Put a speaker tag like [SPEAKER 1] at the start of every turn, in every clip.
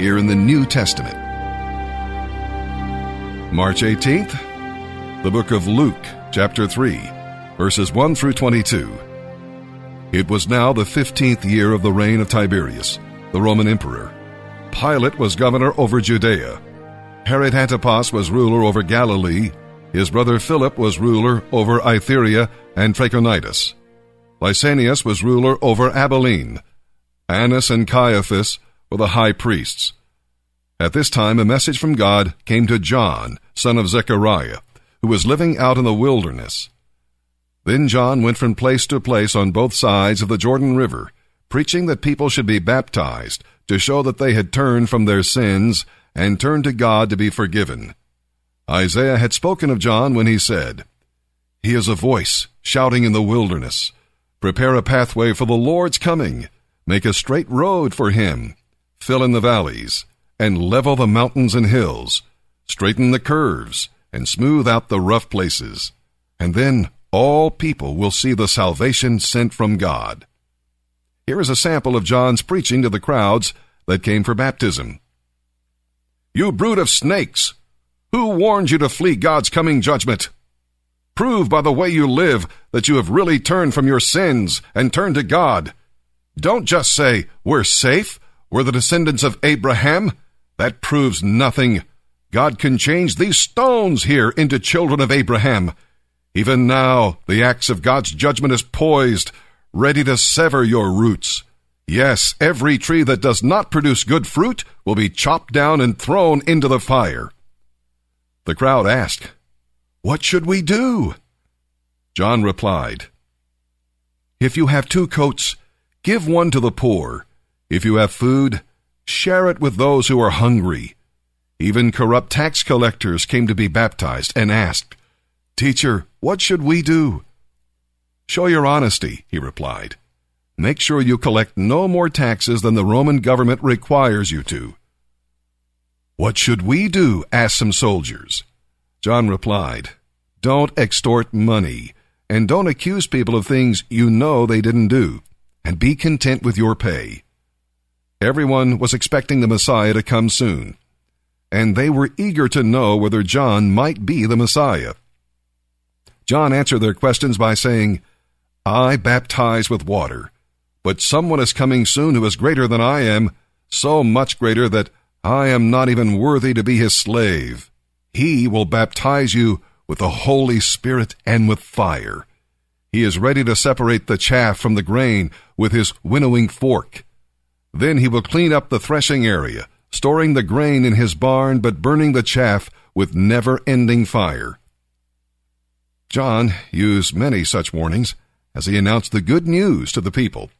[SPEAKER 1] here in the New Testament. March 18th, the book of Luke, chapter 3, verses 1 through 22. It was now the 15th year of the reign of Tiberius, the Roman emperor. Pilate was governor over Judea. Herod Antipas was ruler over Galilee. His brother Philip was ruler over Iturea and Trachonitis. Lysanias was ruler over Abilene. Annas and Caiaphas were the high priests. At this time, a message from God came to John, son of Zechariah, who was living out in the wilderness. Then John went from place to place on both sides of the Jordan River, preaching that people should be baptized to show that they had turned from their sins and turned to God to be forgiven. Isaiah had spoken of John when he said, He is a voice shouting in the wilderness, Prepare a pathway for the Lord's coming, make a straight road for him, fill in the valleys, and level the mountains and hills, straighten the curves, and smooth out the rough places. And then all people will see the salvation sent from God. Here is a sample of John's preaching to the crowds that came for baptism. You brood of snakes! Who warned you to flee God's coming judgment? Prove by the way you live that you have really turned from your sins and turned to God. Don't just say, We're safe, we're the descendants of Abraham. That proves nothing. God can change these stones here into children of Abraham. Even now, the axe of God's judgment is poised, ready to sever your roots. Yes, every tree that does not produce good fruit will be chopped down and thrown into the fire. The crowd asked, What should we do? John replied, If you have two coats, give one to the poor. If you have food, share it with those who are hungry. Even corrupt tax collectors came to be baptized and asked, Teacher, what should we do? Show your honesty, he replied. Make sure you collect no more taxes than the Roman government requires you to. What should we do? asked some soldiers. John replied, Don't extort money, and don't accuse people of things you know they didn't do, and be content with your pay. Everyone was expecting the Messiah to come soon, and they were eager to know whether John might be the Messiah. John answered their questions by saying, I baptize with water, but someone is coming soon who is greater than I am, so much greater that I am not even worthy to be his slave. He will baptize you with the Holy Spirit and with fire. He is ready to separate the chaff from the grain with his winnowing fork. Then he will clean up the threshing area, storing the grain in his barn, but burning the chaff with never ending fire. John used many such warnings as he announced the good news to the people.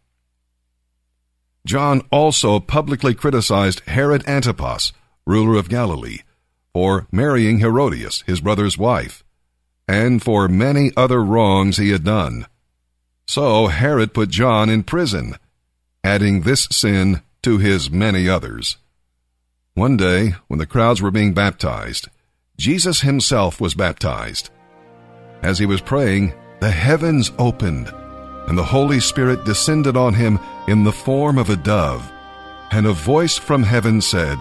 [SPEAKER 1] John also publicly criticized Herod Antipas, ruler of Galilee, for marrying Herodias, his brother's wife, and for many other wrongs he had done. So Herod put John in prison, adding this sin to his many others. One day, when the crowds were being baptized, Jesus himself was baptized. As he was praying, the heavens opened, and the Holy Spirit descended on him in the form of a dove, and a voice from heaven said,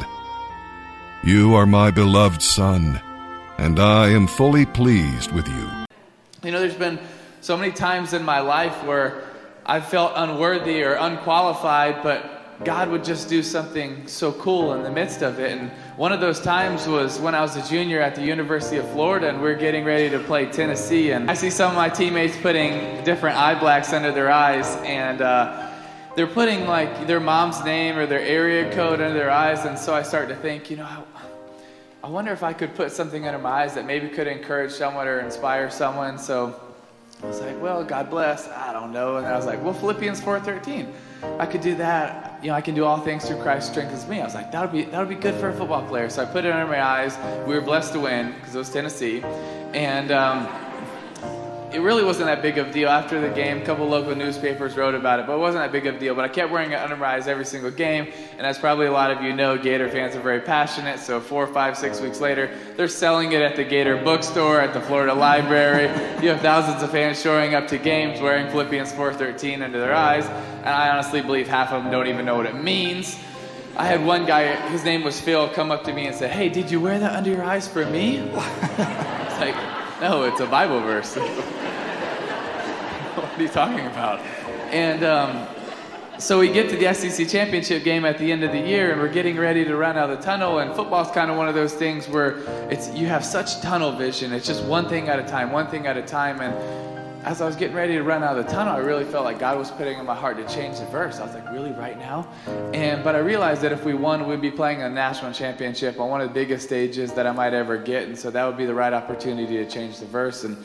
[SPEAKER 1] You are my beloved Son, and I am fully pleased with you.
[SPEAKER 2] You know, there's been so many times in my life where I've felt unworthy or unqualified, but God would just do something so cool in the midst of it. And one of those times was when I was a junior at the University of Florida and we are getting ready to play Tennessee. And I see some of my teammates putting different eye blacks under their eyes. And uh, they're putting like their mom's name or their area code under their eyes. And so I start to think, you know, I, I wonder if I could put something under my eyes that maybe could encourage someone or inspire someone. So I was like, well, God bless. I don't know. And I was like, well, Philippians 4.13. I could do that. You know, I can do all things through Christ strengthens me. I was like, that'll be that would be good for a football player. So I put it under my eyes. We were blessed to win because it was Tennessee, and um, it really wasn't that big of a deal. After the game, a couple local newspapers wrote about it, but it wasn't that big of a deal. But I kept wearing it under my eyes every single game, and as probably a lot of you know, Gator fans are very passionate. So four, five, six weeks later, they're selling it at the Gator bookstore, at the Florida Library. you have thousands of fans showing up to games wearing Philippians 4:13 under their eyes, and I honestly believe half of them don't even know what it means. I had one guy, his name was Phil, come up to me and say, Hey, did you wear that under your eyes for me? it's like, No, it's a Bible verse. what are you talking about? And um, so we get to the SEC championship game at the end of the year, and we're getting ready to run out of the tunnel. And football's kind of one of those things where it's you have such tunnel vision. It's just one thing at a time, one thing at a time. And as I was getting ready to run out of the tunnel, I really felt like God was putting in my heart to change the verse. I was like, really, right now? And but I realized that if we won, we'd be playing a national championship on one of the biggest stages that I might ever get, and so that would be the right opportunity to change the verse. And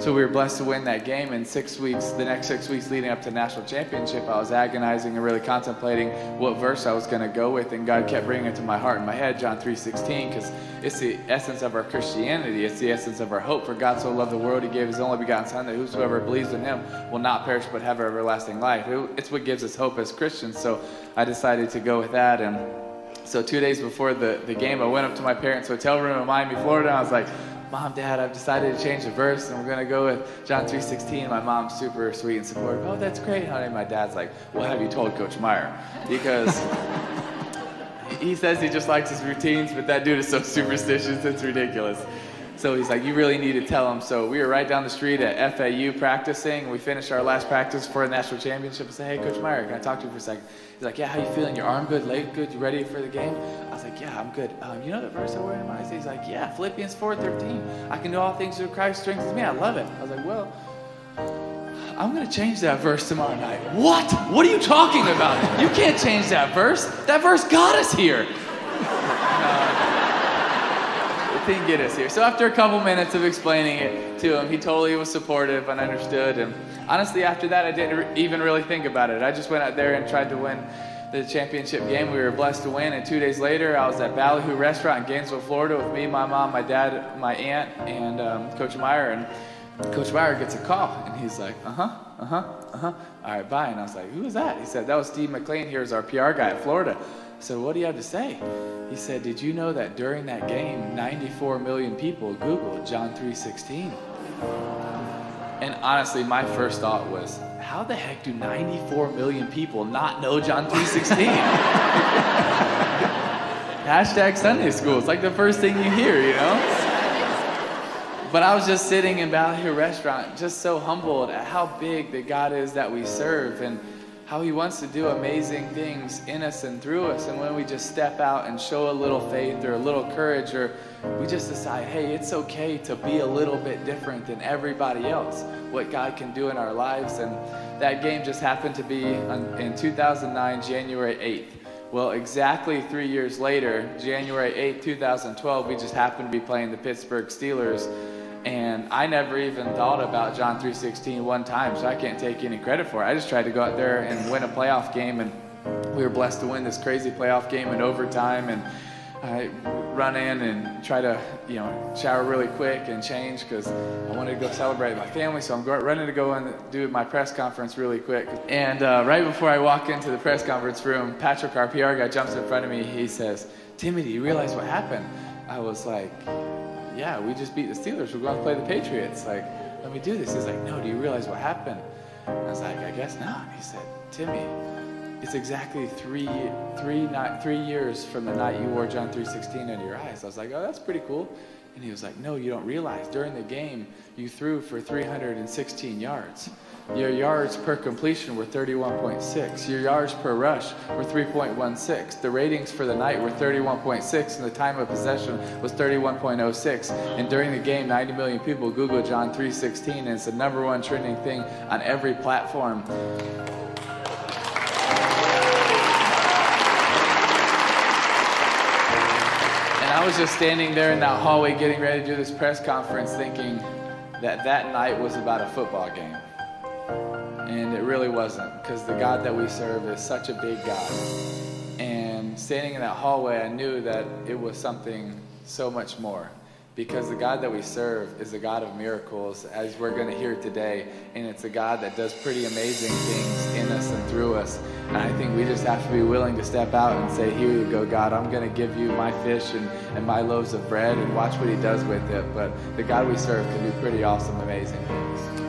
[SPEAKER 2] so we were blessed to win that game. And six weeks, the next six weeks leading up to national championship, I was agonizing and really contemplating what verse I was going to go with. And God kept bringing it to my heart and my head, John 3:16, because it's the essence of our Christianity. It's the essence of our hope. For God so loved the world, He gave His only begotten Son, that whosoever believes in Him will not perish but have everlasting life. It's what gives us hope as Christians. So I decided to go with that. And so two days before the, the game, I went up to my parents' hotel room in Miami, Florida. And I was like, Mom, Dad, I've decided to change the verse, and we're gonna go with John 3:16. My mom's super sweet and supportive. Oh, that's great, honey. My dad's like, what have you told Coach Meyer? Because he says he just likes his routines, but that dude is so superstitious, it's ridiculous. So he's like, You really need to tell him. So we were right down the street at FAU practicing. We finished our last practice for the national championship and said, Hey, Coach Meyer, can I talk to you for a second? He's like, Yeah, how you feeling? Your arm good, leg good? You ready for the game? I was like, Yeah, I'm good. Um, you know the verse I wear in my eyes? He's like, Yeah, Philippians 4:13. I can do all things through Christ strengthens me. I love it. I was like, Well, I'm going to change that verse tomorrow night. What? What are you talking about? You can't change that verse. That verse got us here. Didn't get us here. So after a couple minutes of explaining it to him, he totally was supportive and understood. And honestly, after that, I didn't even really think about it. I just went out there and tried to win the championship game. We were blessed to win. And two days later, I was at Ballyhoo Restaurant in Gainesville, Florida, with me, my mom, my dad, my aunt, and um, Coach Meyer. And Coach Meyer gets a call, and he's like, uh huh, uh huh, uh huh. All right, bye. And I was like, "Who is that? He said, that was Steve McClain here, is our PR guy at Florida. I said, what do you have to say? He said, did you know that during that game, 94 million people Googled John 3.16? And honestly, my first thought was, how the heck do 94 million people not know John 3.16? Hashtag Sunday school. It's like the first thing you hear, you know? But I was just sitting in Ballyhoo Restaurant, just so humbled at how big the God is that we serve and how He wants to do amazing things in us and through us. And when we just step out and show a little faith or a little courage, or we just decide, hey, it's okay to be a little bit different than everybody else, what God can do in our lives. And that game just happened to be in 2009, January 8th. Well, exactly three years later, January 8, 2012, we just happened to be playing the Pittsburgh Steelers and I never even thought about John 3:16 one time, so I can't take any credit for it. I just tried to go out there and win a playoff game, and we were blessed to win this crazy playoff game in overtime. And I run in and try to, you know, shower really quick and change because I wanted to go celebrate my family. So I'm running to go and do my press conference really quick. And uh, right before I walk into the press conference room, Patrick, our PR guy, jumps in front of me. He says, "Timmy, do you realize what happened?" I was like yeah, we just beat the Steelers. We're going to play the Patriots. Like, let me do this. He's like, no, do you realize what happened? I was like, I guess not. He said, Timmy, it's exactly three, three, three years from the night you wore John 3.16 under your eyes. I was like, oh, that's pretty cool. And he was like, no, you don't realize. During the game, you threw for 316 yards. Your yards per completion were 31.6. Your yards per rush were 3.16. The ratings for the night were 31.6, and the time of possession was 31.06. And during the game, 90 million people Googled John 3.16, and it's the number one trending thing on every platform. And I was just standing there in that hallway getting ready to do this press conference thinking that that night was about a football game. Really wasn't, because the God that we serve is such a big God. And standing in that hallway, I knew that it was something so much more. Because the God that we serve is a God of miracles, as we're going to hear today. And it's a God that does pretty amazing things in us and through us. And I think we just have to be willing to step out and say, Here you go, God. I'm going to give you my fish and, and my loaves of bread and watch what He does with it. But the God we serve can do pretty awesome, amazing things.